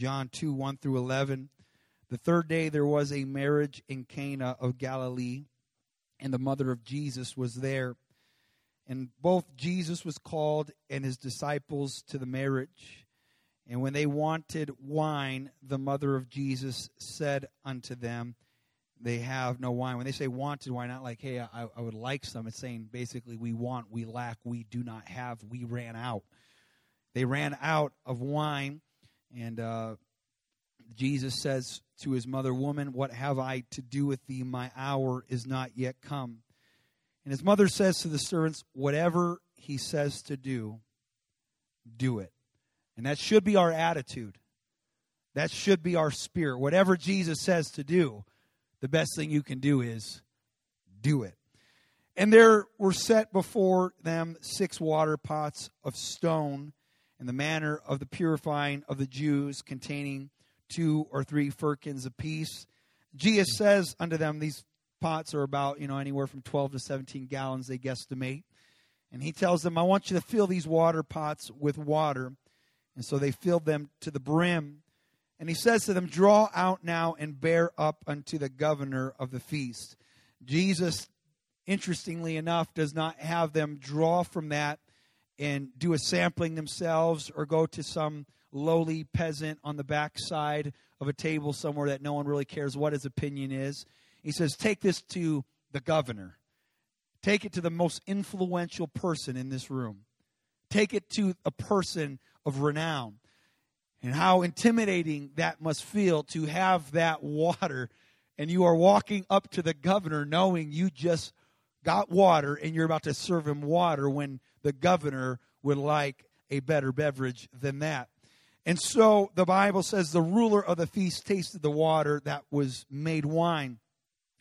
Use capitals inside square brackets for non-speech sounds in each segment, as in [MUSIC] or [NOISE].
John 2 1 through 11. The third day there was a marriage in Cana of Galilee, and the mother of Jesus was there. And both Jesus was called and his disciples to the marriage. And when they wanted wine, the mother of Jesus said unto them, They have no wine. When they say wanted wine, not like, hey, I, I would like some. It's saying basically, we want, we lack, we do not have, we ran out. They ran out of wine. And uh, Jesus says to his mother, Woman, what have I to do with thee? My hour is not yet come. And his mother says to the servants, Whatever he says to do, do it. And that should be our attitude. That should be our spirit. Whatever Jesus says to do, the best thing you can do is do it. And there were set before them six water pots of stone in the manner of the purifying of the Jews, containing two or three firkins apiece. Jesus says unto them, These pots are about, you know, anywhere from 12 to 17 gallons, they guesstimate. And he tells them, I want you to fill these water pots with water. And so they filled them to the brim. And he says to them, Draw out now and bear up unto the governor of the feast. Jesus, interestingly enough, does not have them draw from that and do a sampling themselves or go to some lowly peasant on the backside of a table somewhere that no one really cares what his opinion is. He says, Take this to the governor. Take it to the most influential person in this room. Take it to a person of renown. And how intimidating that must feel to have that water. And you are walking up to the governor knowing you just got water and you're about to serve him water when the governor would like a better beverage than that. And so the Bible says the ruler of the feast tasted the water that was made wine,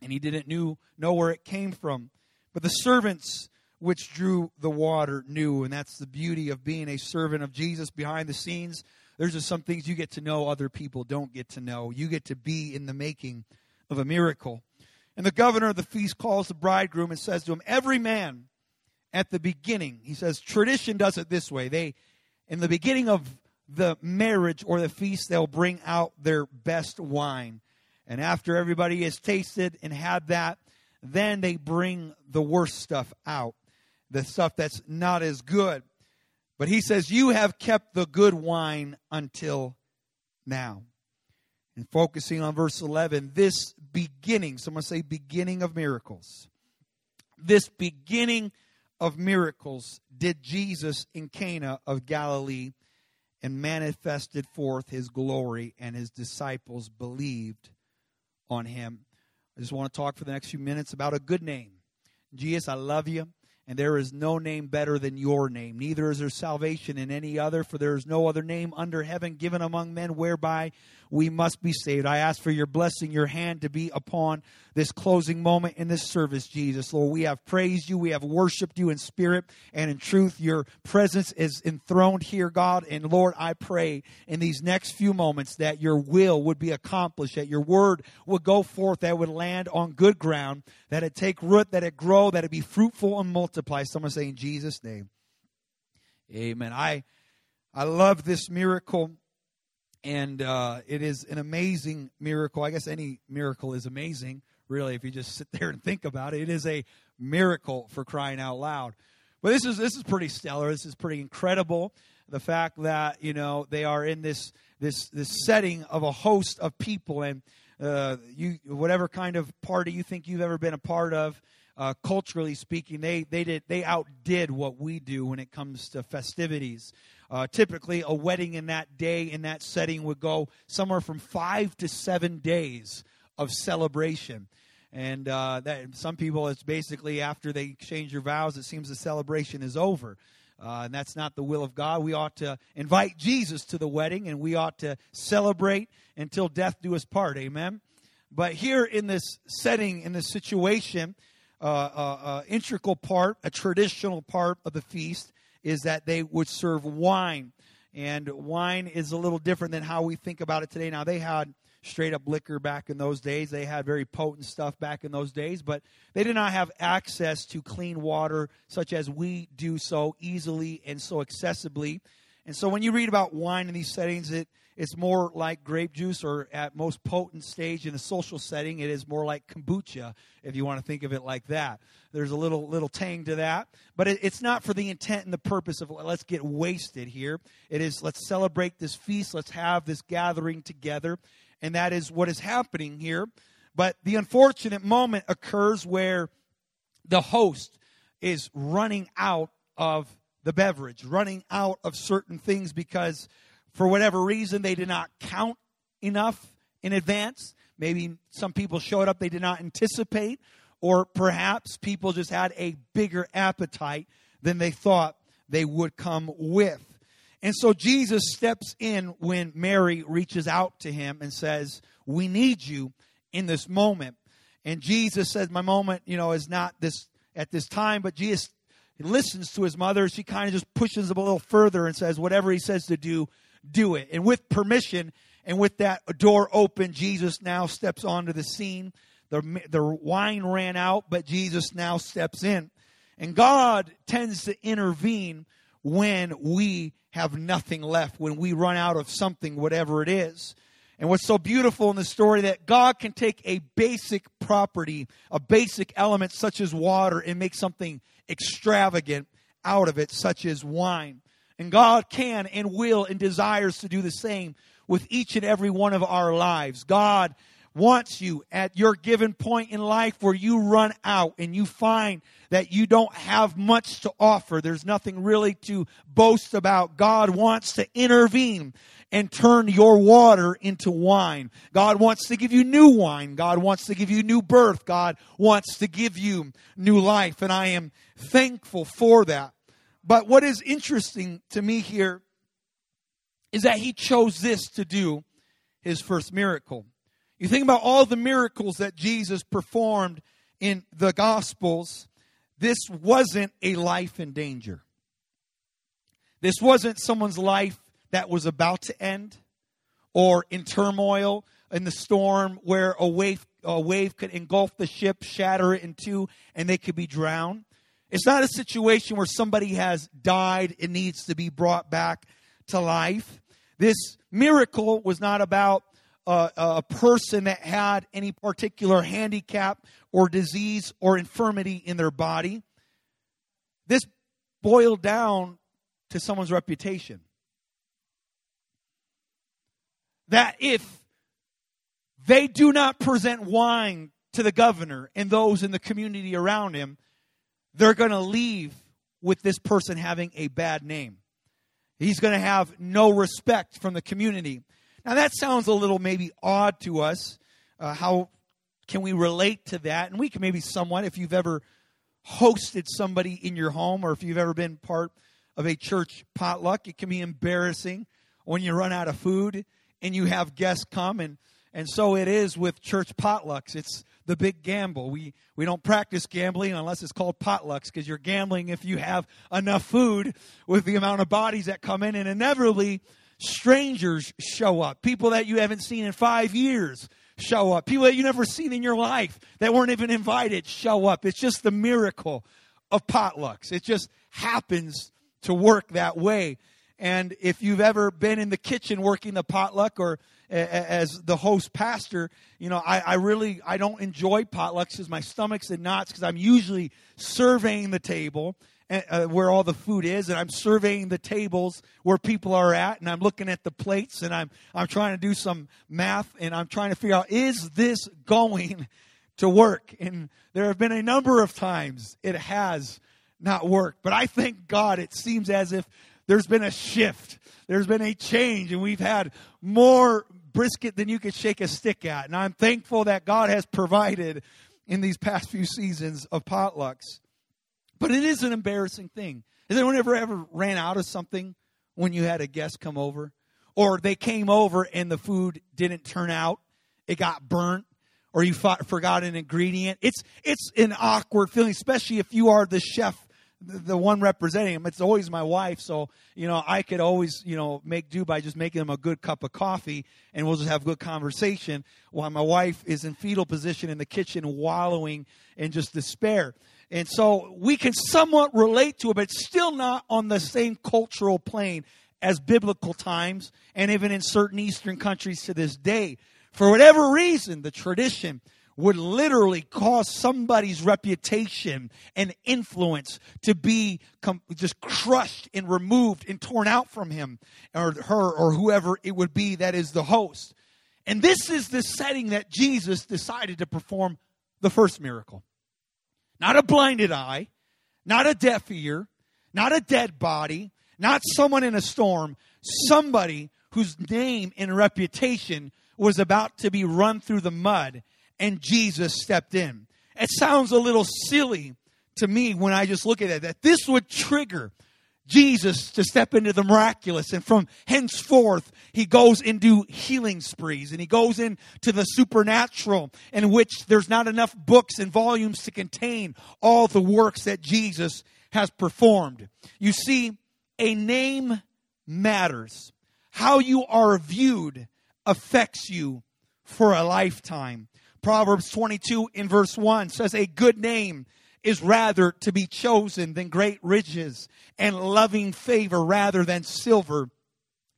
and he didn't knew, know where it came from. But the servants which drew the water knew, and that's the beauty of being a servant of Jesus behind the scenes. There's just some things you get to know other people don't get to know. You get to be in the making of a miracle. And the governor of the feast calls the bridegroom and says to him, Every man at the beginning, he says, tradition does it this way. They, in the beginning of the marriage or the feast, they'll bring out their best wine. And after everybody has tasted and had that, then they bring the worst stuff out, the stuff that's not as good. But he says, You have kept the good wine until now. And focusing on verse 11, this beginning, someone say beginning of miracles. This beginning of miracles did Jesus in Cana of Galilee and manifested forth his glory, and his disciples believed on him. I just want to talk for the next few minutes about a good name. Jesus, I love you and there is no name better than your name. Neither is there salvation in any other, for there is no other name under heaven given among men whereby we must be saved. I ask for your blessing, your hand to be upon this closing moment in this service, Jesus. Lord, we have praised you, we have worshiped you in spirit and in truth. Your presence is enthroned here, God. And Lord, I pray in these next few moments that your will would be accomplished, that your word would go forth, that would land on good ground, that it take root, that it grow, that it be fruitful and multiply. Someone say in Jesus' name. Amen. I I love this miracle and uh, it is an amazing miracle. I guess any miracle is amazing, really, if you just sit [LAUGHS] there and think about it. It is a miracle for crying out loud. But this is this is pretty stellar. This is pretty incredible. The fact that you know they are in this this this setting of a host of people, and uh, you whatever kind of party you think you've ever been a part of, uh, culturally speaking, they they did they outdid what we do when it comes to festivities. Uh, typically, a wedding in that day, in that setting, would go somewhere from five to seven days of celebration. And uh, that, some people, it's basically after they exchange your vows, it seems the celebration is over. Uh, and that's not the will of God. We ought to invite Jesus to the wedding and we ought to celebrate until death do us part. Amen. But here in this setting, in this situation, uh, uh, uh integral part, a traditional part of the feast is that they would serve wine. And wine is a little different than how we think about it today. Now, they had straight up liquor back in those days. They had very potent stuff back in those days, but they did not have access to clean water such as we do so easily and so accessibly. And so when you read about wine in these settings, it, it's more like grape juice, or at most potent stage in a social setting, it is more like kombucha, if you want to think of it like that. There's a little little tang to that, but it, it's not for the intent and the purpose of let's get wasted here. It is let's celebrate this feast, let's have this gathering together, and that is what is happening here. But the unfortunate moment occurs where the host is running out of the beverage, running out of certain things because for whatever reason they did not count enough in advance. Maybe some people showed up they did not anticipate, or perhaps people just had a bigger appetite than they thought they would come with. And so Jesus steps in when Mary reaches out to him and says, We need you in this moment. And Jesus says, My moment, you know, is not this at this time, but Jesus listens to his mother. She kind of just pushes him a little further and says, Whatever he says to do, do it. And with permission and with that door open, Jesus now steps onto the scene. The, the wine ran out, but Jesus now steps in. And God tends to intervene when we have nothing left, when we run out of something, whatever it is. And what's so beautiful in the story that God can take a basic property, a basic element such as water, and make something extravagant out of it, such as wine. And God can and will and desires to do the same with each and every one of our lives. God wants you at your given point in life where you run out and you find that you don't have much to offer. There's nothing really to boast about. God wants to intervene and turn your water into wine. God wants to give you new wine. God wants to give you new birth. God wants to give you new life. And I am thankful for that. But what is interesting to me here is that he chose this to do his first miracle. You think about all the miracles that Jesus performed in the Gospels, this wasn't a life in danger. This wasn't someone's life that was about to end or in turmoil in the storm where a wave, a wave could engulf the ship, shatter it in two, and they could be drowned. It's not a situation where somebody has died and needs to be brought back to life. This miracle was not about uh, a, a person that had any particular handicap or disease or infirmity in their body. This boiled down to someone's reputation. That if they do not present wine to the governor and those in the community around him, they're going to leave with this person having a bad name. He's going to have no respect from the community. Now, that sounds a little maybe odd to us. Uh, how can we relate to that? And we can maybe somewhat, if you've ever hosted somebody in your home or if you've ever been part of a church potluck, it can be embarrassing when you run out of food and you have guests come and and so it is with church potlucks. It's the big gamble. We, we don't practice gambling unless it's called potlucks because you're gambling if you have enough food with the amount of bodies that come in. And inevitably, strangers show up. People that you haven't seen in five years show up. People that you never seen in your life that weren't even invited show up. It's just the miracle of potlucks. It just happens to work that way. And if you've ever been in the kitchen working the potluck or as the host pastor, you know, I, I really, I don't enjoy potlucks because my stomach's in knots because I'm usually surveying the table uh, where all the food is, and I'm surveying the tables where people are at, and I'm looking at the plates, and I'm I'm trying to do some math, and I'm trying to figure out is this going to work? And there have been a number of times it has not worked, but I thank God it seems as if there's been a shift, there's been a change, and we've had more brisket than you could shake a stick at. And I'm thankful that God has provided in these past few seasons of potlucks. But it is an embarrassing thing. Has anyone ever ever ran out of something when you had a guest come over? Or they came over and the food didn't turn out, it got burnt, or you forgot an ingredient. It's it's an awkward feeling, especially if you are the chef the one representing him. It's always my wife, so you know I could always you know make do by just making him a good cup of coffee, and we'll just have good conversation while my wife is in fetal position in the kitchen, wallowing in just despair. And so we can somewhat relate to it, but still not on the same cultural plane as biblical times and even in certain Eastern countries to this day. For whatever reason, the tradition would literally cause somebody's reputation and influence to be com- just crushed and removed and torn out from him or her or whoever it would be that is the host. And this is the setting that Jesus decided to perform the first miracle. Not a blinded eye, not a deaf ear, not a dead body, not someone in a storm, somebody whose name and reputation was about to be run through the mud and Jesus stepped in. It sounds a little silly to me when I just look at it that this would trigger Jesus to step into the miraculous. And from henceforth, he goes into healing sprees and he goes into the supernatural in which there's not enough books and volumes to contain all the works that Jesus has performed. You see, a name matters. How you are viewed affects you for a lifetime. Proverbs 22 in verse 1 says, A good name is rather to be chosen than great riches and loving favor rather than silver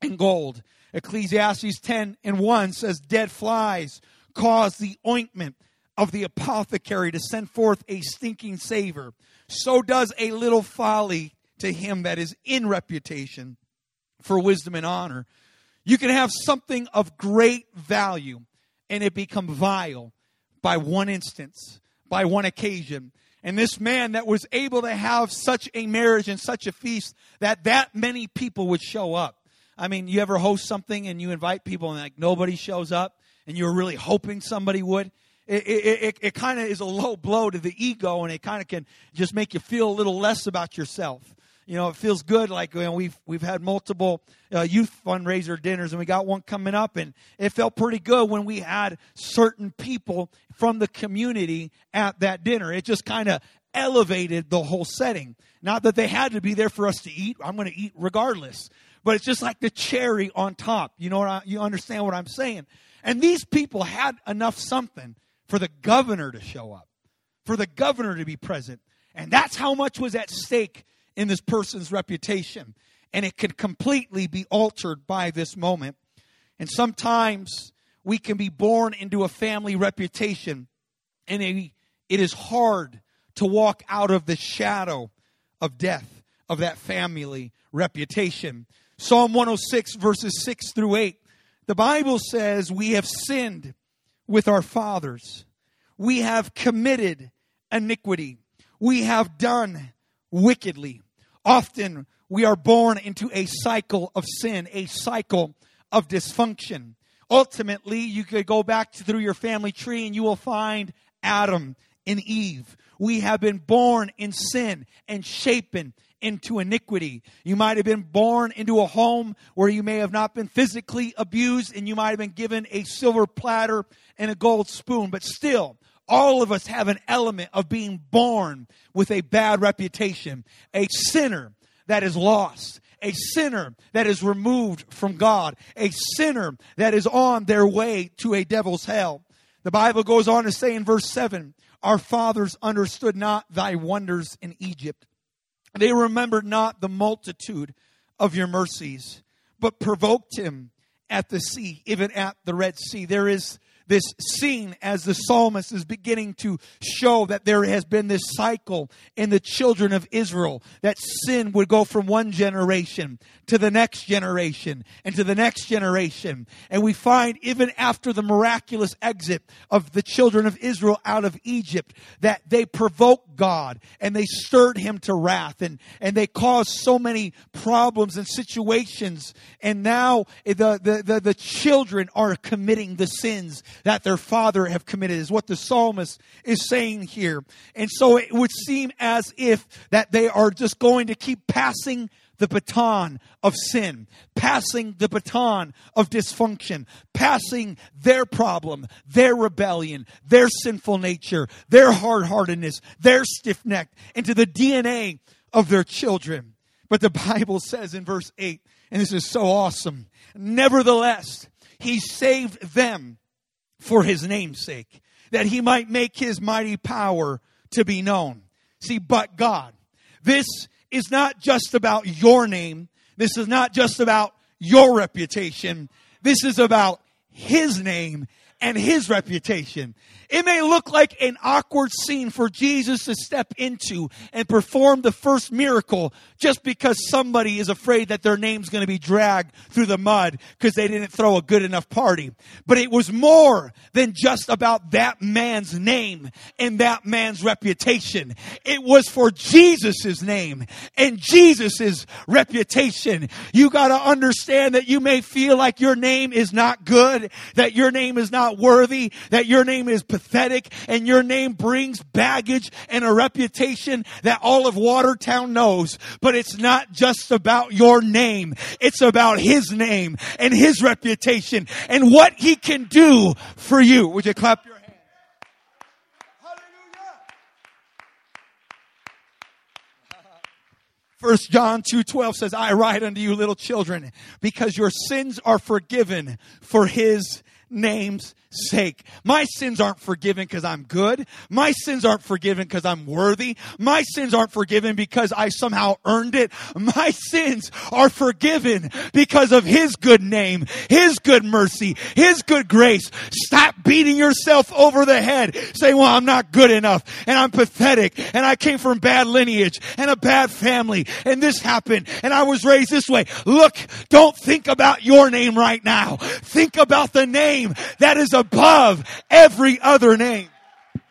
and gold. Ecclesiastes 10 and 1 says, Dead flies cause the ointment of the apothecary to send forth a stinking savor. So does a little folly to him that is in reputation for wisdom and honor. You can have something of great value and it become vile by one instance, by one occasion. And this man that was able to have such a marriage and such a feast that that many people would show up. I mean, you ever host something and you invite people and like nobody shows up and you're really hoping somebody would? It, it, it, it kind of is a low blow to the ego and it kind of can just make you feel a little less about yourself you know, it feels good. Like you know, we've we've had multiple uh, youth fundraiser dinners, and we got one coming up, and it felt pretty good when we had certain people from the community at that dinner. It just kind of elevated the whole setting. Not that they had to be there for us to eat. I'm going to eat regardless, but it's just like the cherry on top. You know what? I, you understand what I'm saying? And these people had enough something for the governor to show up, for the governor to be present. And that's how much was at stake in this person's reputation. And it could completely be altered by this moment. And sometimes we can be born into a family reputation, and it is hard to walk out of the shadow of death of that family reputation. Psalm 106, verses 6 through 8. The Bible says, We have sinned with our fathers. We have committed iniquity. We have done wickedly. Often we are born into a cycle of sin, a cycle of dysfunction. Ultimately, you could go back through your family tree and you will find Adam and Eve. We have been born in sin and shapen into iniquity. You might have been born into a home where you may have not been physically abused and you might have been given a silver platter and a gold spoon, but still, all of us have an element of being born with a bad reputation, a sinner that is lost, a sinner that is removed from God, a sinner that is on their way to a devil's hell. The Bible goes on to say in verse 7 Our fathers understood not thy wonders in Egypt. They remembered not the multitude of your mercies, but provoked him at the sea, even at the Red Sea. There is this scene as the psalmist is beginning to show that there has been this cycle in the children of Israel that sin would go from one generation to the next generation and to the next generation. And we find even after the miraculous exit of the children of Israel out of Egypt that they provoked God and they stirred him to wrath and, and they caused so many problems and situations. And now the, the, the, the children are committing the sins that their father have committed is what the psalmist is saying here. And so it would seem as if that they are just going to keep passing the baton of sin, passing the baton of dysfunction, passing their problem, their rebellion, their sinful nature, their hard heartedness, their stiff neck into the DNA of their children. But the Bible says in verse 8, and this is so awesome, nevertheless, he saved them for his name's sake, that he might make his mighty power to be known. See, but God. This is not just about your name. This is not just about your reputation. This is about his name and his reputation. It may look like an awkward scene for Jesus to step into and perform the first miracle just because somebody is afraid that their name's going to be dragged through the mud because they didn't throw a good enough party. But it was more than just about that man's name and that man's reputation. It was for Jesus' name and Jesus' reputation. You got to understand that you may feel like your name is not good, that your name is not worthy, that your name is pathetic, and your name brings baggage and a reputation that all of Watertown knows. But it's not just about your name. It's about His name and His reputation and what He can do for you. Would you clap your hands? Hallelujah. First John 2:12 says, "I write unto you little children, because your sins are forgiven for his name's sake. My sins aren't forgiven because I'm good. My sins aren't forgiven because I'm worthy. My sins aren't forgiven because I somehow earned it. My sins are forgiven because of His good name, His good mercy, His good grace. Stop beating yourself over the head saying, well, I'm not good enough and I'm pathetic and I came from bad lineage and a bad family and this happened and I was raised this way. Look, don't think about your name right now. Think about the name that is above every other name. In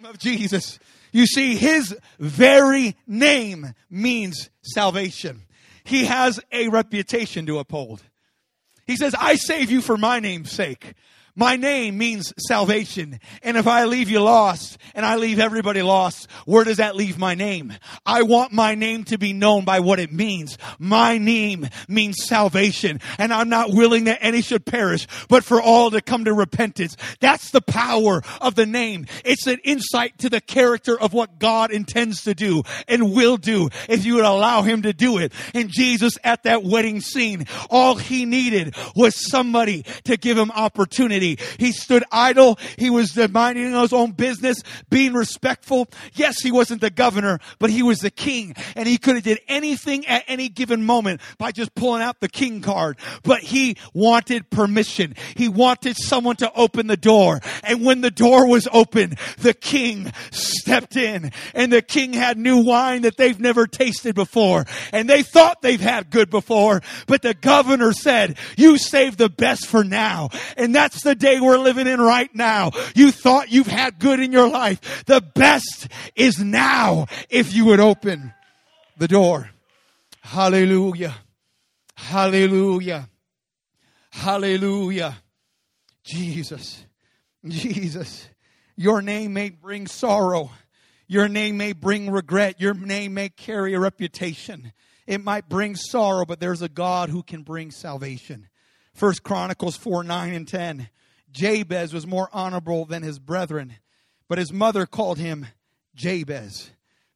the name of Jesus. You see, his very name means salvation. He has a reputation to uphold. He says, I save you for my name's sake. My name means salvation. And if I leave you lost and I leave everybody lost, where does that leave my name? I want my name to be known by what it means. My name means salvation. And I'm not willing that any should perish, but for all to come to repentance. That's the power of the name. It's an insight to the character of what God intends to do and will do if you would allow him to do it. And Jesus at that wedding scene, all he needed was somebody to give him opportunity he stood idle. He was minding his own business, being respectful. Yes, he wasn't the governor, but he was the king and he could have did anything at any given moment by just pulling out the king card. But he wanted permission. He wanted someone to open the door. And when the door was open, the king stepped in and the king had new wine that they've never tasted before. And they thought they've had good before, but the governor said, you save the best for now. And that's the day we're living in right now. You thought you've had good in your life. The best is now if you would the door. Hallelujah. Hallelujah. Hallelujah. Jesus. Jesus. Your name may bring sorrow. Your name may bring regret. Your name may carry a reputation. It might bring sorrow, but there's a God who can bring salvation. First Chronicles 4 9 and 10. Jabez was more honorable than his brethren, but his mother called him Jabez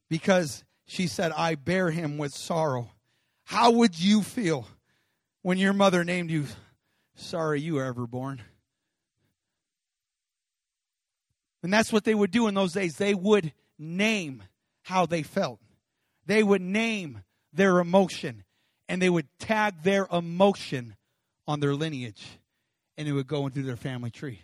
because she said, I bear him with sorrow. How would you feel when your mother named you, Sorry you were ever born? And that's what they would do in those days. They would name how they felt, they would name their emotion, and they would tag their emotion on their lineage and it would go into their family tree.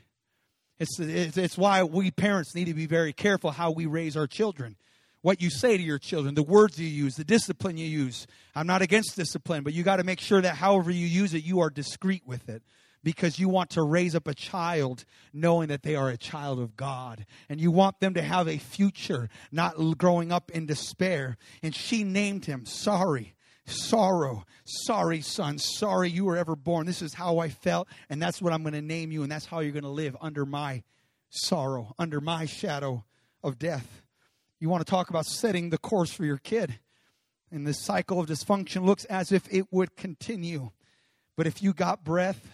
It's, it's, it's why we parents need to be very careful how we raise our children. What you say to your children, the words you use, the discipline you use. I'm not against discipline, but you got to make sure that however you use it, you are discreet with it because you want to raise up a child knowing that they are a child of God. And you want them to have a future, not growing up in despair. And she named him Sorry sorrow. Sorry, son. Sorry you were ever born. This is how I felt, and that's what I'm going to name you, and that's how you're going to live under my sorrow, under my shadow of death. You want to talk about setting the course for your kid. And this cycle of dysfunction looks as if it would continue. But if you got breath,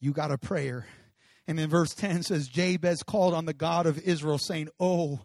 you got a prayer. And then verse 10 says, Jabez called on the God of Israel, saying, Oh,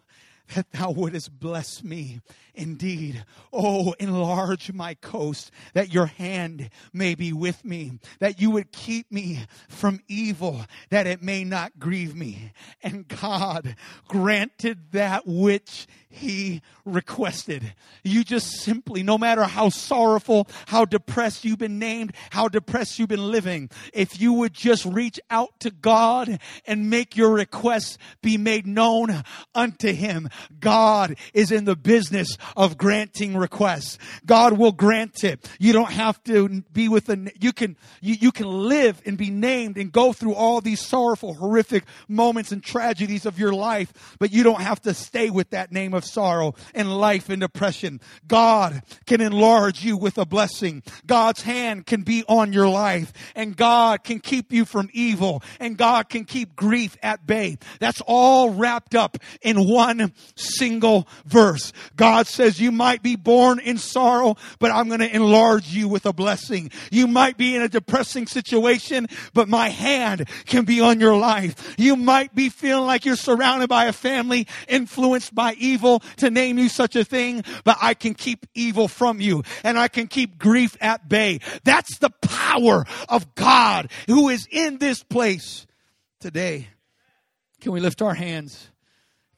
that thou wouldest bless me indeed. Oh, enlarge my coast, that your hand may be with me, that you would keep me from evil, that it may not grieve me. And God granted that which he requested. You just simply, no matter how sorrowful, how depressed you've been named, how depressed you've been living, if you would just reach out to God and make your requests be made known unto him, God is in the business of granting requests. God will grant it. You don't have to be with a, you can, you, you can live and be named and go through all these sorrowful, horrific moments and tragedies of your life, but you don't have to stay with that name of sorrow and life and depression. God can enlarge you with a blessing. God's hand can be on your life and God can keep you from evil and God can keep grief at bay. That's all wrapped up in one single verse. God says you might be born in sorrow, but I'm going to enlarge you with a blessing. You might be in a depressing situation, but my hand can be on your life. You might be feeling like you're surrounded by a family influenced by evil, to name you such a thing, but I can keep evil from you and I can keep grief at bay. That's the power of God who is in this place today. Can we lift our hands?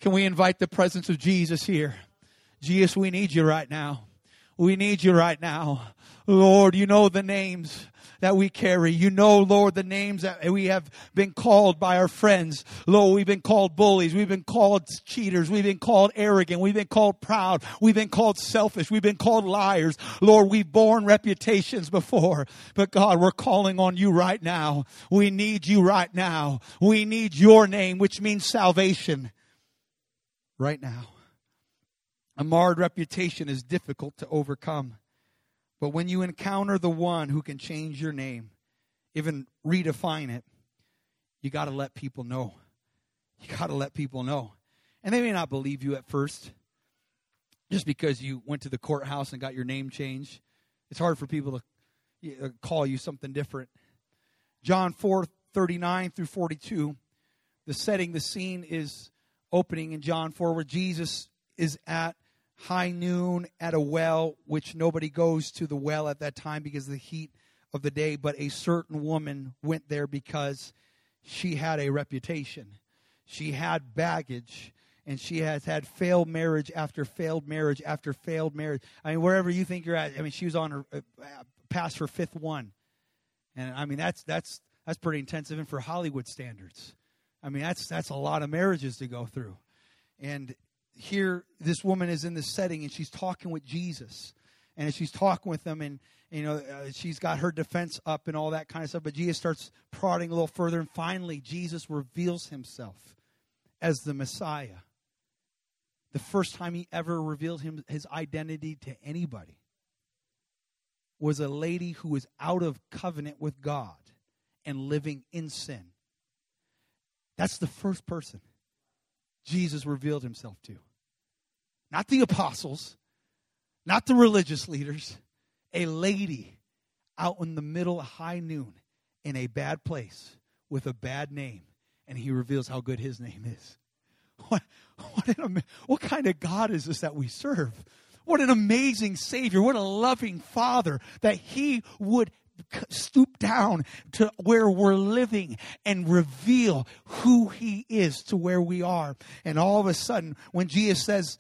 Can we invite the presence of Jesus here? Jesus, we need you right now. We need you right now. Lord, you know the names that we carry. You know, Lord, the names that we have been called by our friends. Lord, we've been called bullies. We've been called cheaters. We've been called arrogant. We've been called proud. We've been called selfish. We've been called liars. Lord, we've borne reputations before. But God, we're calling on you right now. We need you right now. We need your name, which means salvation right now. A marred reputation is difficult to overcome. But when you encounter the one who can change your name, even redefine it, you got to let people know. You got to let people know. And they may not believe you at first just because you went to the courthouse and got your name changed. It's hard for people to uh, call you something different. John 4 39 through 42, the setting, the scene is opening in John 4 where Jesus is at high noon at a well, which nobody goes to the well at that time because of the heat of the day, but a certain woman went there because she had a reputation. She had baggage and she has had failed marriage after failed marriage after failed marriage. I mean, wherever you think you're at, I mean, she was on her uh, past her fifth one, and I mean that's that's that's pretty intensive, and for Hollywood standards, I mean that's that's a lot of marriages to go through, and here this woman is in this setting and she's talking with Jesus. And she's talking with him, and you know uh, she's got her defense up and all that kind of stuff. But Jesus starts prodding a little further, and finally Jesus reveals himself as the Messiah. The first time he ever revealed him his identity to anybody was a lady who was out of covenant with God and living in sin. That's the first person Jesus revealed himself to. Not the apostles, not the religious leaders, a lady out in the middle of high noon in a bad place with a bad name, and he reveals how good his name is. [LAUGHS] What, what, an, what kind of God is this that we serve? What an amazing Savior. What a loving Father that He would stoop down to where we're living and reveal who he is to where we are. And all of a sudden, when Jesus says,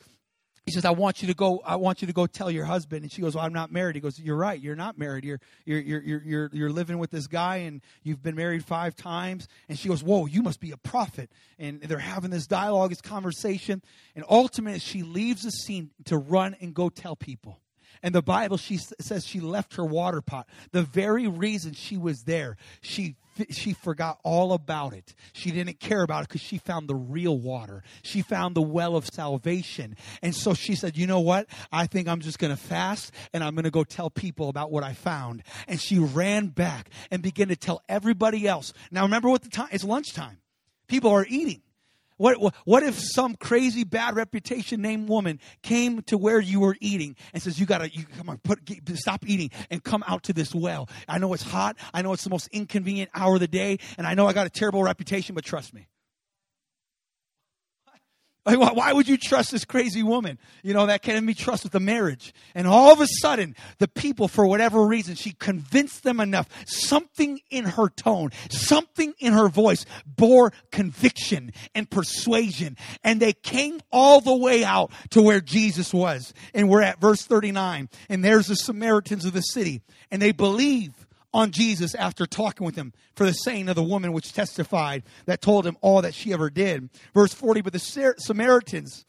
he says, I want you to go, I want you to go tell your husband. And she goes, well, I'm not married. He goes, You're right, you're not married. You're you're you're you're you're living with this guy and you've been married five times. And she goes, Whoa, you must be a prophet. And they're having this dialogue, this conversation. And ultimately she leaves the scene to run and go tell people. And the Bible, she says she left her water pot. The very reason she was there, she she forgot all about it. She didn't care about it because she found the real water. She found the well of salvation. And so she said, You know what? I think I'm just going to fast and I'm going to go tell people about what I found. And she ran back and began to tell everybody else. Now, remember what the time? It's lunchtime. People are eating. What, what if some crazy bad reputation named woman came to where you were eating and says, you gotta, you, come on, put, get, stop eating and come out to this well. I know it's hot. I know it's the most inconvenient hour of the day. And I know I got a terrible reputation, but trust me. Why would you trust this crazy woman? You know, that can't be trust with a marriage. And all of a sudden, the people, for whatever reason, she convinced them enough. Something in her tone, something in her voice bore conviction and persuasion. And they came all the way out to where Jesus was. And we're at verse 39. And there's the Samaritans of the city. And they believe on Jesus after talking with him for the saying of the woman which testified that told him all that she ever did. Verse 40, but the Samaritans,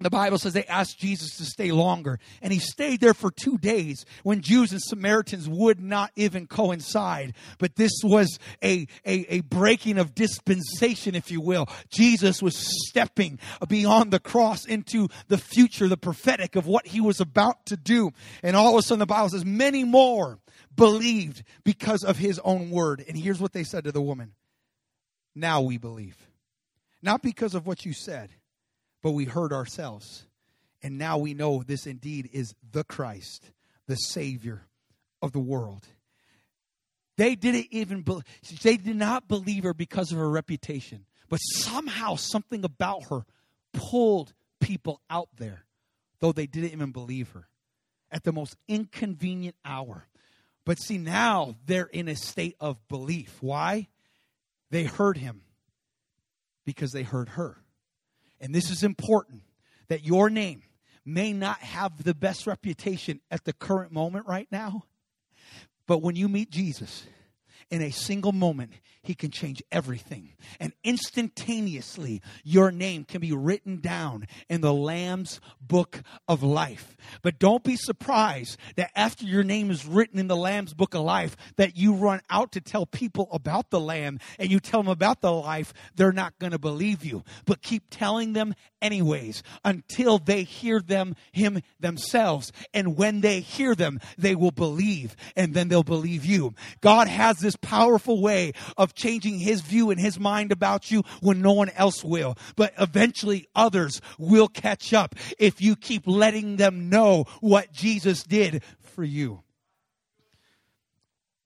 the Bible says they asked Jesus to stay longer, and he stayed there for two days when Jews and Samaritans would not even coincide. But this was a, a, a breaking of dispensation, if you will. Jesus was stepping beyond the cross into the future, the prophetic of what he was about to do. And all of a sudden, the Bible says, many more believed because of his own word. And here's what they said to the woman Now we believe. Not because of what you said, but we heard ourselves. And now we know this indeed is the Christ, the Savior of the world. They didn't even be- they did not believe her because of her reputation, but somehow something about her pulled people out there, though they didn't even believe her. At the most inconvenient hour, but see, now they're in a state of belief. Why? They heard him because they heard her. And this is important that your name may not have the best reputation at the current moment right now. But when you meet Jesus, in a single moment, he can change everything. And instantaneously, your name can be written down in the Lamb's book of life. But don't be surprised that after your name is written in the Lamb's book of life, that you run out to tell people about the Lamb and you tell them about the life, they're not going to believe you. But keep telling them anyways until they hear them, him themselves. And when they hear them, they will believe and then they'll believe you. God has this powerful way of changing his view and his mind about you when no one else will. But eventually others will catch up if you keep letting them know what Jesus did for you.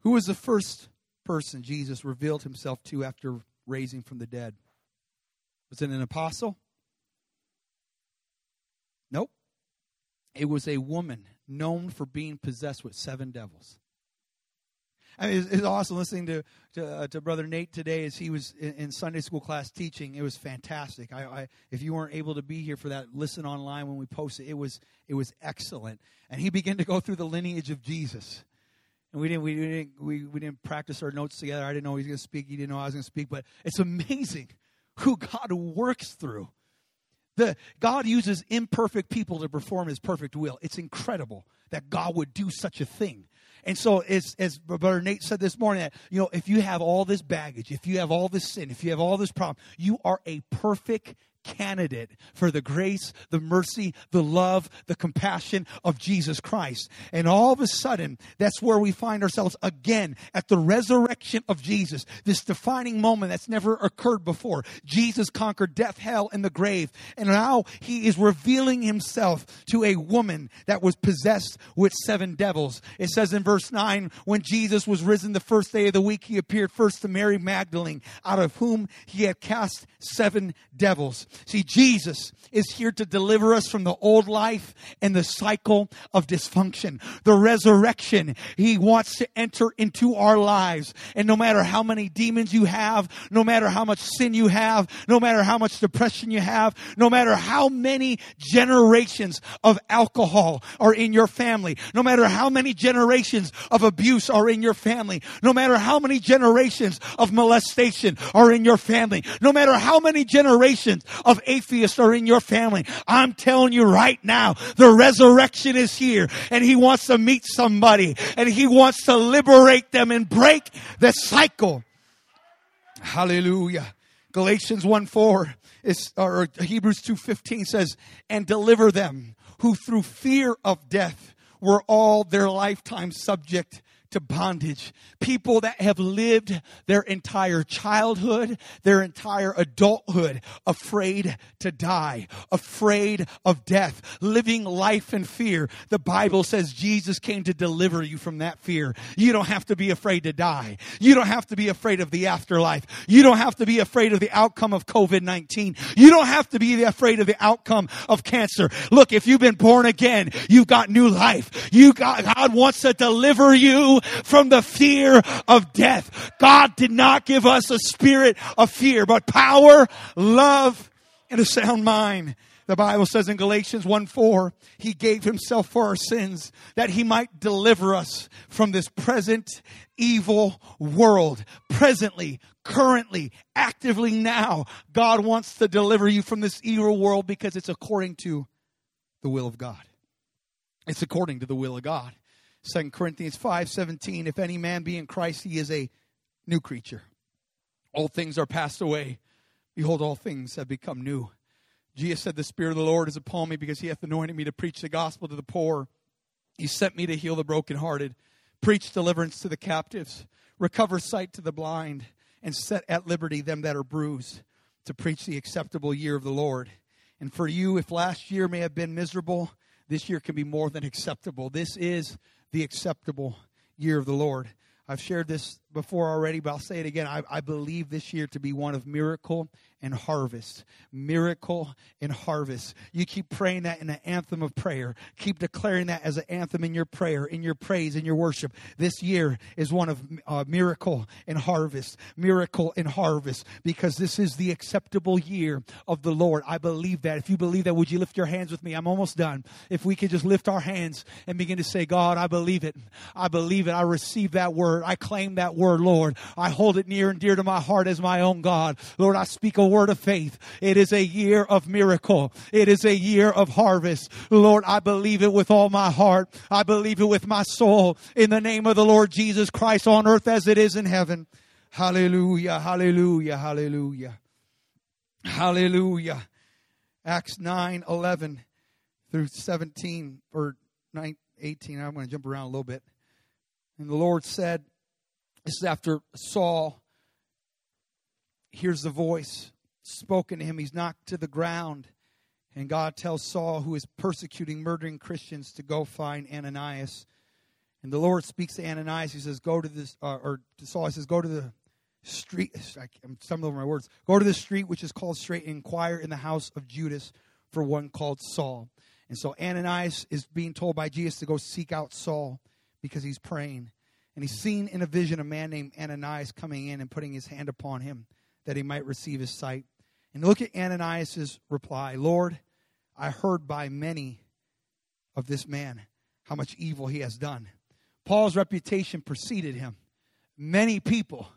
Who was the first person Jesus revealed himself to after raising from the dead? Was it an apostle? Nope. It was a woman known for being possessed with seven devils. I mean, it's, it's awesome listening to to, uh, to, Brother Nate today as he was in, in, Sunday school class teaching. It was fantastic. I, I, if you weren't able to be here for that, listen online when we post it. It was it was excellent. And he began to go through the lineage of Jesus. And we didn't we didn't we, we didn't practice our notes together. I didn't know he was going to speak. He didn't know I was going to speak. But it's amazing who God works through. The, God uses imperfect people to perform his perfect will. It's incredible that God would do such a thing. And so, as, as Brother Nate said this morning, you know, if you have all this baggage, if you have all this sin, if you have all this problem, you are a perfect candidate for the grace, the mercy, the love, the compassion of Jesus Christ. And all of a sudden, that's where we find ourselves again at the resurrection of Jesus, this defining moment that's never occurred before. Jesus conquered death, hell, and the grave. And now he is revealing himself to a woman that was possessed with seven devils. It says in verse 9, when Jesus was risen the first day of the week, he appeared first to Mary Magdalene, out of whom he had cast seven devils. See, Jesus is here to deliver us from the old life and the cycle of dysfunction. The resurrection, He wants to enter into our lives. And no matter how many demons you have, no matter how much sin you have, no matter how much depression you have, no matter how many generations of alcohol are in your family, no matter how many generations of abuse are in your family, no matter how many generations of molestation are in your family, no matter how many generations of atheists are in your family. I'm telling you right now, the resurrection is here and he wants to meet somebody and he wants to liberate them and break the cycle. Hallelujah. Galatians 1 4 is, or Hebrews 2.15 says, and deliver them who through fear of death were all their lifetime subject to bondage. People that have lived their entire childhood, their entire adulthood, afraid to die, afraid of death, living life in fear. The Bible says Jesus came to deliver you from that fear. You don't have to be afraid to die. You don't have to be afraid of the afterlife. You don't have to be afraid of the outcome of COVID-19. You don't have to be afraid of the outcome of cancer. Look, if you've been born again, you've got new life. You got, God wants to deliver you from the fear of death. God did not give us a spirit of fear, but power, love, and a sound mind. The Bible says in Galatians 1 4, He gave Himself for our sins that He might deliver us from this present evil world. Presently, currently, actively now, God wants to deliver you from this evil world because it's according to the will of God. It's according to the will of God. 2 Corinthians 5:17 if any man be in Christ, he is a new creature. All things are passed away. Behold, all things have become new. Jesus said, The Spirit of the Lord is upon me because he hath anointed me to preach the gospel to the poor. He sent me to heal the brokenhearted, preach deliverance to the captives, recover sight to the blind, and set at liberty them that are bruised, to preach the acceptable year of the Lord. And for you, if last year may have been miserable, this year can be more than acceptable. This is the acceptable year of the Lord. I've shared this before already, but I'll say it again. I, I, believe this year to be one of miracle and harvest. Miracle and harvest. You keep praying that in an anthem of prayer. Keep declaring that as an anthem in your prayer, in your praise, in your worship. This year is one of uh, miracle and harvest. Miracle and harvest because this is the acceptable year of the Lord. I believe that. If you believe that, would you lift your hands with me? I'm almost done. If we could just lift our hands and begin to say, God, I believe it. I believe it. I receive that word. I claim that word, Lord. I hold it near and dear to my heart as my own God. Lord, I speak a word of faith. It is a year of miracle. It is a year of harvest. Lord, I believe it with all my heart. I believe it with my soul in the name of the Lord Jesus Christ on earth as it is in heaven. Hallelujah, hallelujah, hallelujah. Hallelujah. Acts 9 11 through 17 or 9, 18. I'm going to jump around a little bit. And the Lord said, This is after Saul hears the voice spoken to him. He's knocked to the ground. And God tells Saul, who is persecuting, murdering Christians, to go find Ananias. And the Lord speaks to Ananias. He says, Go to this, uh, or to Saul, he says, Go to the street. I'm stumbling over my words. Go to the street which is called Straight and inquire in the house of Judas for one called Saul. And so Ananias is being told by Jesus to go seek out Saul because he's praying. And he's seen in a vision a man named Ananias coming in and putting his hand upon him that he might receive his sight. And look at Ananias' reply Lord, I heard by many of this man how much evil he has done. Paul's reputation preceded him. Many people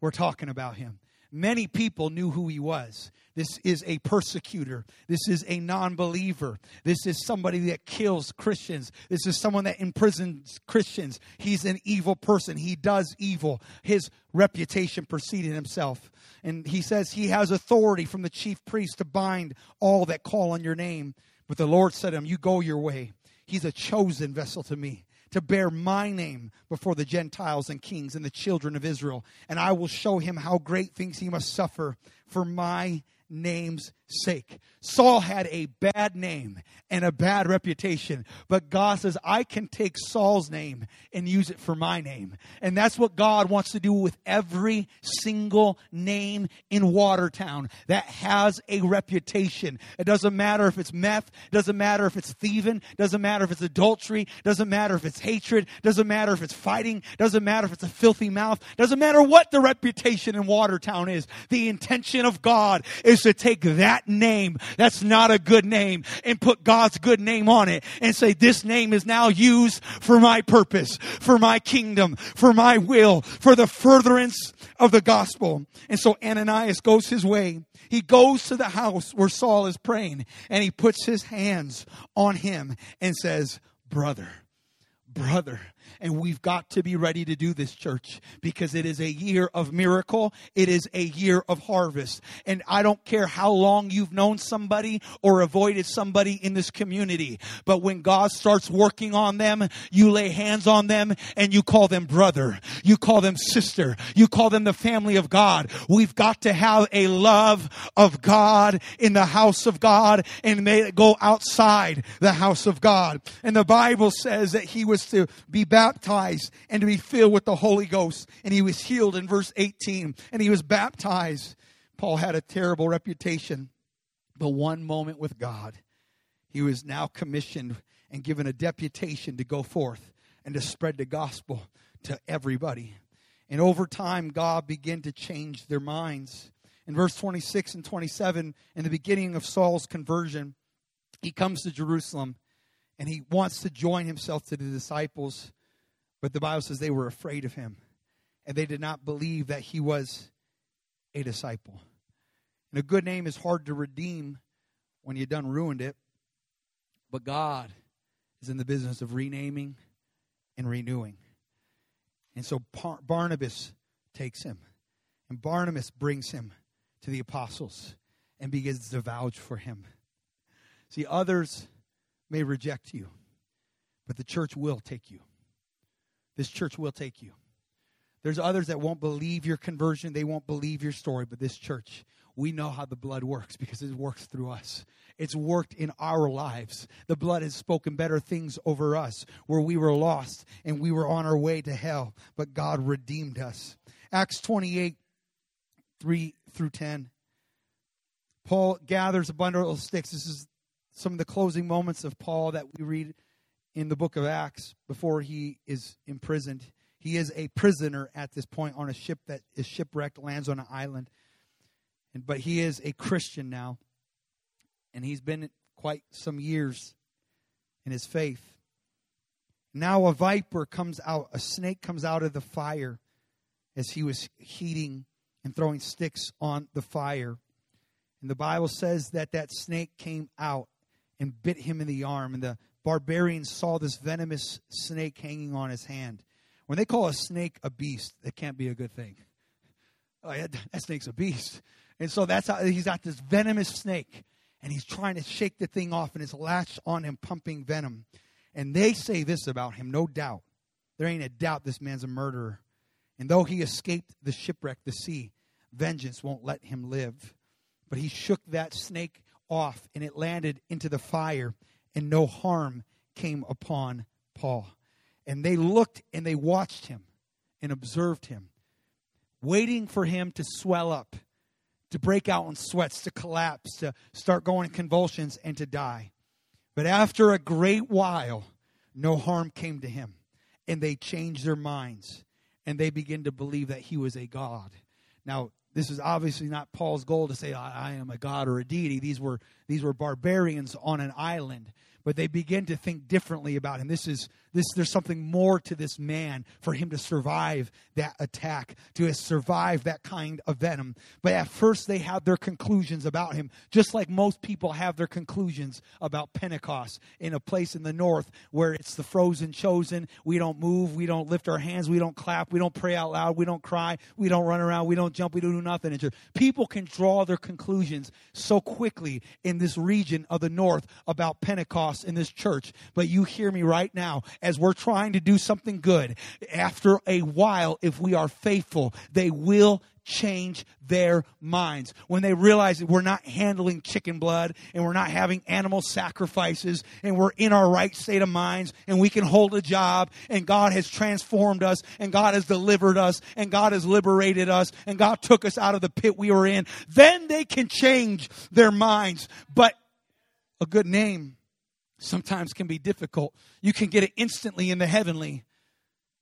were talking about him. Many people knew who he was. This is a persecutor. This is a non believer. This is somebody that kills Christians. This is someone that imprisons Christians. He's an evil person. He does evil. His reputation preceded himself. And he says he has authority from the chief priest to bind all that call on your name. But the Lord said to him, You go your way. He's a chosen vessel to me to bear my name before the Gentiles and kings and the children of Israel. And I will show him how great things he must suffer for my name's sake. Saul had a bad name and a bad reputation, but God says, I can take Saul's name and use it for my name. And that's what God wants to do with every single name in Watertown that has a reputation. It doesn't matter if it's meth, doesn't matter if it's thieving, doesn't matter if it's adultery, doesn't matter if it's hatred, doesn't matter if it's fighting, doesn't matter if it's a filthy mouth, doesn't matter what the reputation in Watertown is. The intention of God is to take that name that's not a good name and put God's good name on it and say, this name is now used for my purpose, for my kingdom, for my will, for the furtherance of the gospel. And so Ananias goes his way. He goes to the house where Saul is praying and he puts his hands on him and says, brother, brother. And we've got to be ready to do this, church, because it is a year of miracle. It is a year of harvest. And I don't care how long you've known somebody or avoided somebody in this community, but when God starts working on them, you lay hands on them and you call them brother. You call them sister. You call them the family of God. We've got to have a love of God in the house of God and may it go outside the house of God. And the Bible says that he was to be baptized and to be filled with the Holy Ghost. And he was healed in verse 18 and he was baptized. Paul had a terrible reputation, but one moment with God, he was now commissioned and given a deputation to go forth and to spread the gospel to everybody. And over time, God began to change their minds. In verse 26 and 27, in the beginning of Saul's conversion, he comes to Jerusalem and he wants to join himself to the disciples. But the Bible says they were afraid of him and they did not believe that he was a disciple. And a good name is hard to redeem when you've done ruined it. But God is in the business of renaming and renewing. And so Barnabas takes him, and Barnabas brings him to the apostles and begins to vouch for him. See, others may reject you, but the church will take you. This church will take you. There's others that won't believe your conversion, they won't believe your story, but this church, we know how the blood works because it works through us. It's worked in our lives. The blood has spoken better things over us where we were lost and we were on our way to hell, but God redeemed us. Acts 28 3 through 10. Paul gathers a bundle of sticks. This is some of the closing moments of Paul that we read in the book of Acts before he is imprisoned. He is a prisoner at this point on a ship that is shipwrecked, lands on an island. And, but he is a Christian now. And he's been quite some years in his faith. Now a viper comes out, a snake comes out of the fire as he was heating and throwing sticks on the fire. And the Bible says that that snake came out and bit him in the arm. And the barbarians saw this venomous snake hanging on his hand. When they call a snake a beast, it can't be a good thing. [LAUGHS] Oh, yeah, that snake's a beast. And so that's how he's got this venomous snake, and he's trying to shake the thing off, and it's latched on him, pumping venom. And they say this about him, no doubt. There ain't a doubt this man's a murderer. And though he escaped the shipwreck, the sea, vengeance won't let him live. But he shook that snake off and it landed into the fire, and no harm came upon Paul. And they looked and they watched him and observed him, waiting for him to swell up, to break out in sweats, to collapse, to start going in convulsions, and to die. But after a great while, no harm came to him. And they changed their minds and they began to believe that he was a God. Now, this is obviously not Paul's goal to say I, I, am a god or a deity. These were these were barbarians on an island, but they begin to think differently about him. This is this there's something more to this man for him to survive that attack, to survive that kind of venom. But at first they had their conclusions about him, just like most people have their conclusions about Pentecost in a place in the north where it's the frozen chosen. We don't move, we don't lift our hands, we don't clap, we don't pray out loud, we don't cry, we don't run around, we don't jump, we don't do nothing. People can draw their conclusions so quickly in this region of the north about Pentecost in this church. But you hear me right now as we're trying to do something good, after a while, if we are faithful, they will change their minds. When they realize that we're not handling chicken blood and we're not having animal sacrifices and we're in our right state of minds and we can hold a job and God has transformed us and God has delivered us and God has liberated us and God took us out of the pit we were in, then they can change their minds. But a good name sometimes can be difficult. You can get it instantly in the heavenly,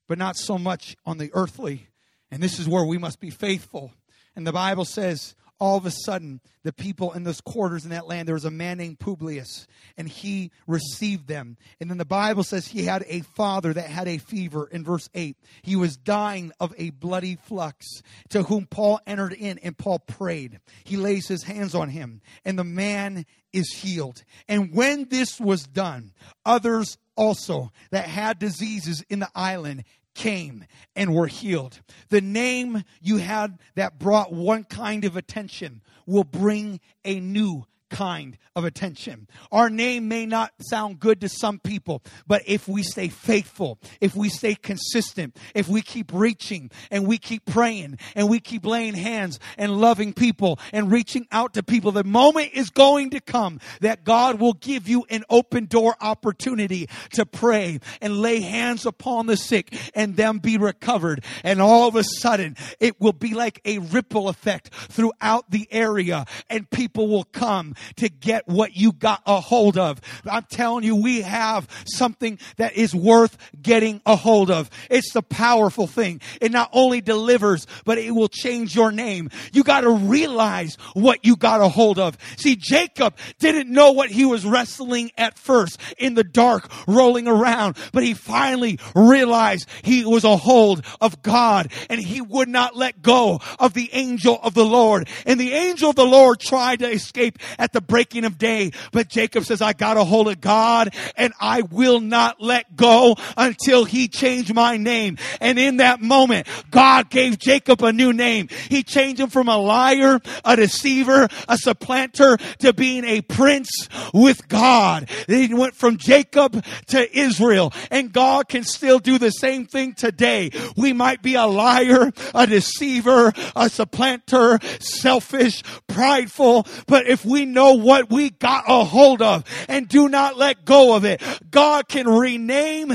but not so much on the earthly. And this is where we must be faithful. And the Bible says, all of a sudden, the people in those quarters in that land, there was a man named Publius, and he received them. And then the Bible says he had a father that had a fever in verse 8. He was dying of a bloody flux, to whom Paul entered in, and Paul prayed. He lays his hands on him, and the man is healed. And when this was done, others also that had diseases in the island came and were healed. The name you had that brought one kind of attention will bring a new kind of attention. Our name may not sound good to some people, but if we stay faithful, if we stay consistent, if we keep reaching and we keep praying and we keep laying hands and loving people and reaching out to people, the moment is going to come that God will give you an open door opportunity to pray and lay hands upon the sick and them be recovered. And all of a sudden, it will be like a ripple effect throughout the area and people will come to get what you got a hold of. I'm telling you, we have something that is worth getting a hold of. It's the powerful thing. It not only delivers, but it will change your name. You got to realize what you got a hold of. See, Jacob didn't know what he was wrestling at first in the dark, rolling around, but he finally realized he was a hold of God and he would not let go of the angel of the Lord. And the angel of the Lord tried to escape at the breaking of day. But Jacob says, I got a hold of God and I will not let go until he changed my name. And in that moment, God gave Jacob a new name. He changed him from a liar, a deceiver, a supplanter to being a prince with God. He went from Jacob to Israel and God can still do the same thing today. We might be a liar, a deceiver, a supplanter, selfish, prideful, but if we know what we got a hold of and do not let go of it, God can rename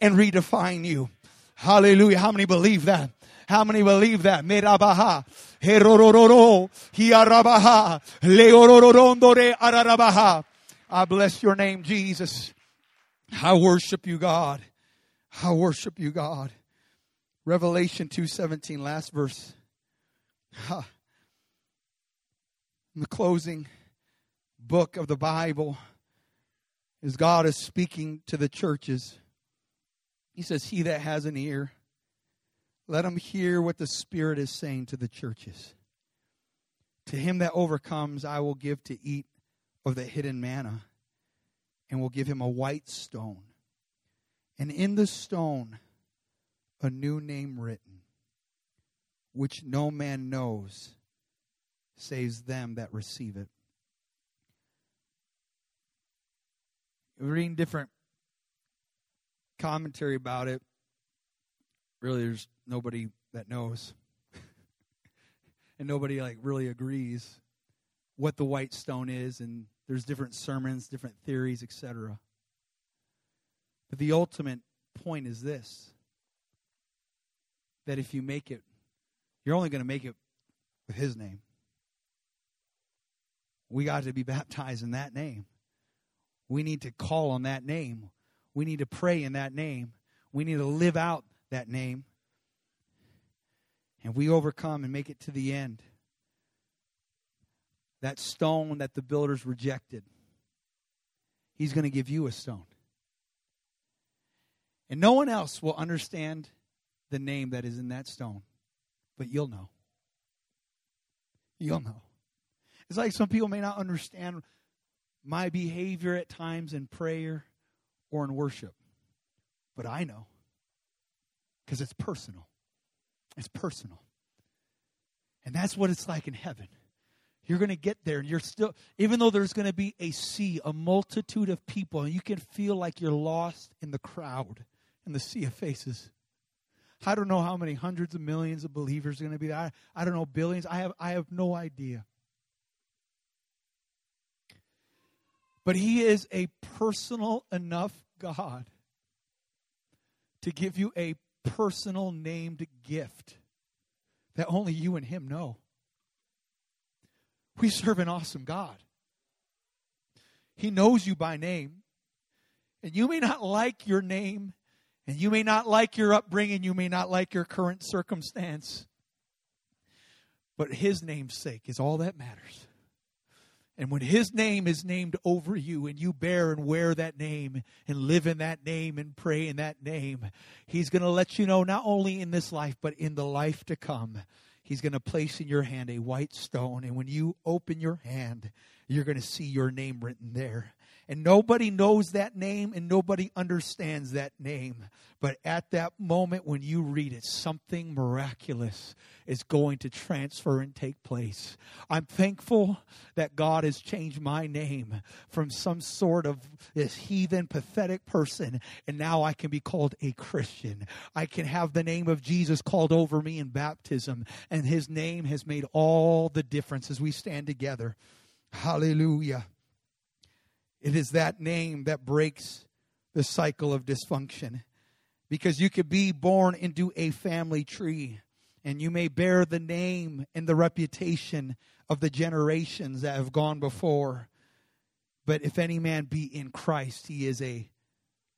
and redefine you. Hallelujah. How many believe that? How many believe that? Herororo. Hiarabaha. Ararabaha. I bless your name, Jesus. I worship you, God. I worship you, God. Revelation 2:17, last verse. Ha. In the closing book of the Bible, as God is speaking to the churches, He says, He that has an ear, let him hear what the Spirit is saying to the churches. To him that overcomes, I will give to eat of the hidden manna, and will give him a white stone. And in the stone, a new name written, which no man knows, saves them that receive it. Reading different commentary about it, really, there's nobody that knows. [LAUGHS] and nobody like really agrees what the white stone is and there's different sermons different theories etc but the ultimate point is this that if you make it you're only going to make it with his name. We got to be baptized in that name we need to call on that name we need to pray in that name we need to live out that name and we overcome and make it to the end, that stone that the builders rejected, He's going to give you a stone. And no one else will understand the name that is in that stone, but you'll know. You'll know. It's like some people may not understand my behavior at times in prayer or in worship, but I know because it's personal. It's personal. And that's what it's like in heaven. You're going to get there, and you're still, even though there's going to be a sea, a multitude of people, and you can feel like you're lost in the crowd, in the sea of faces. I don't know how many hundreds of millions of believers are going to be there. I, I don't know, billions. I have, I have no idea. But He is a personal enough God to give you a personal named gift that only you and Him know. We serve an awesome God. He knows you by name. And you may not like your name, and you may not like your upbringing, you may not like your current circumstance. But his name's sake is all that matters. And when his name is named over you and you bear and wear that name and live in that name and pray in that name, he's going to let you know not only in this life, but in the life to come. He's going to place in your hand a white stone. And when you open your hand, you're going to see your name written there. And nobody knows that name and nobody understands that name. But at that moment when you read it, something miraculous is going to transfer and take place. I'm thankful that God has changed my name from some sort of this heathen, pathetic person, and now I can be called a Christian. I can have the name of Jesus called over me in baptism, and his name has made all the difference as we stand together. Hallelujah. It is that name that breaks the cycle of dysfunction. Because you could be born into a family tree and you may bear the name and the reputation of the generations that have gone before. But if any man be in Christ, he is a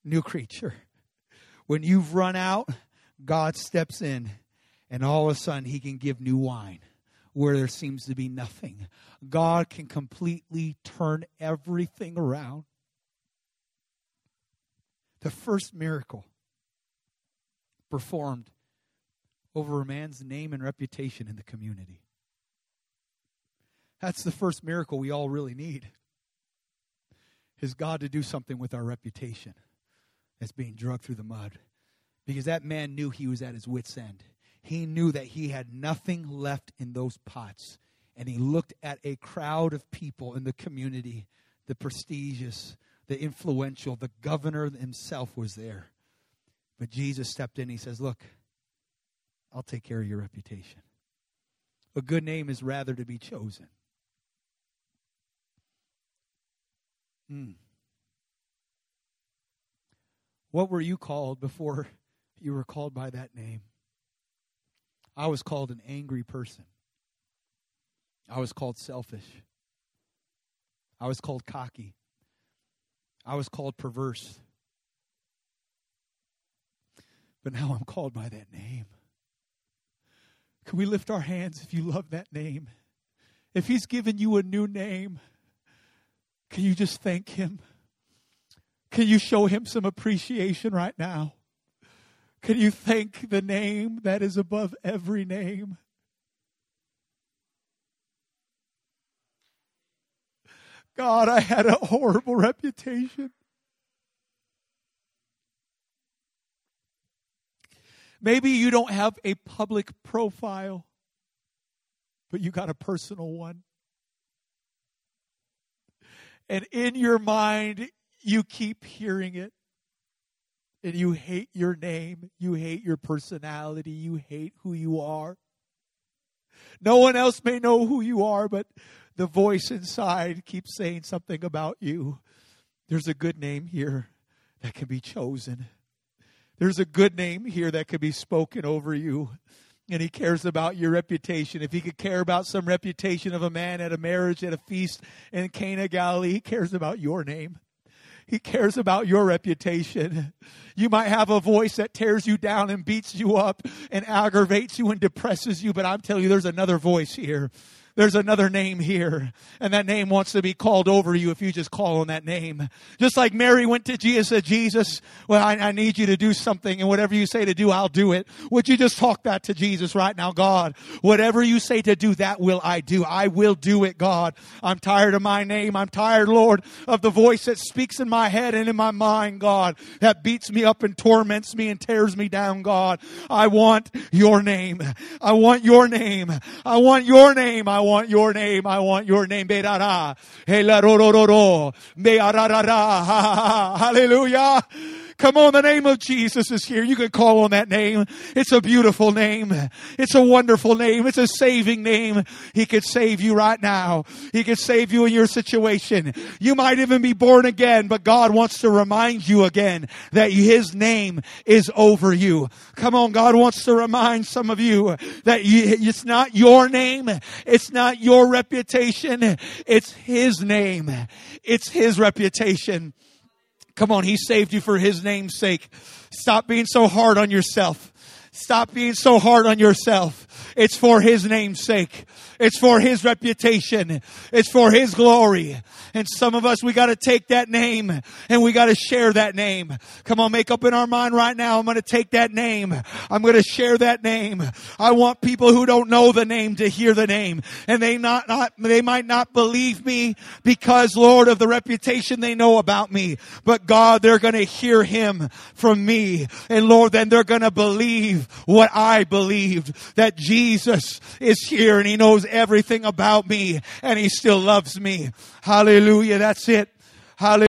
new creature. When you've run out, God steps in, and all of a sudden, he can give new wine where there seems to be nothing. God can completely turn everything around. The first miracle performed over a man's name and reputation in the community. That's the first miracle we all really need. Is God to do something with our reputation that's being dragged through the mud. Because that man knew he was at his wits' end he knew that he had nothing left in those pots. And he looked at a crowd of people in the community, the prestigious, the influential, the governor himself was there. But Jesus stepped in. He says, Look, I'll take care of your reputation. A good name is rather to be chosen. Hmm. What were you called before [LAUGHS] you were called by that name? I was called an angry person. I was called selfish. I was called cocky. I was called perverse. But now I'm called by that name. Can we lift our hands if you love that name? If He's given you a new name, can you just thank Him? Can you show Him some appreciation right now? Can you thank the name that is above every name? God, I had a horrible reputation. Maybe you don't have a public profile, but you got a personal one. And in your mind, you keep hearing it and you hate your name, you hate your personality, you hate who you are. No one else may know who you are, but the voice inside keeps saying something about you. There's a good name here that can be chosen. There's a good name here that can be spoken over you. And he cares about your reputation. If he could care about some reputation of a man at a marriage, at a feast in Cana, Galilee, he cares about your name. He cares about your reputation. You might have a voice that tears you down and beats you up and aggravates you and depresses you, but I'm telling you, there's another voice here there's another name here, and that name wants to be called over you if you just call on that name. Just like Mary went to Jesus, and said, Jesus, well, I, I need you to do something, and whatever you say to do, I'll do it. Would you just talk that to Jesus right now, God? Whatever you say to do, that will I do. I will do it, God. I'm tired of my name. I'm tired, Lord, of the voice that speaks in my head and in my mind, God, that beats me up and torments me and tears me down, God. I want your name. I want your name. I want your name. I want your name. I want your name. Hallelujah. Come on, the name of Jesus is here. You can call on that name. It's a beautiful name. It's a wonderful name. It's a saving name. He could save you right now. He could save you in your situation. You might even be born again, but God wants to remind you again that His name is over you. Come on, God wants to remind some of you that it's not your name. It's not your reputation. It's His name. It's His reputation. Come on, He saved you for His name's sake. Stop being so hard on yourself. Stop being so hard on yourself. It's for His name's sake. It's for His reputation. It's for His glory. And some of us, we got to take that name and we got to share that name. Come on, make up in our mind right now. I'm going to take that name. I'm going to share that name. I want people who don't know the name to hear the name and they not, not, they might not believe me because Lord of the reputation they know about me. But God, they're going to hear him from me. And Lord, then they're going to believe what I believed that Jesus is here and he knows everything about me and he still loves me. Hallelujah. That's it. Hallelujah.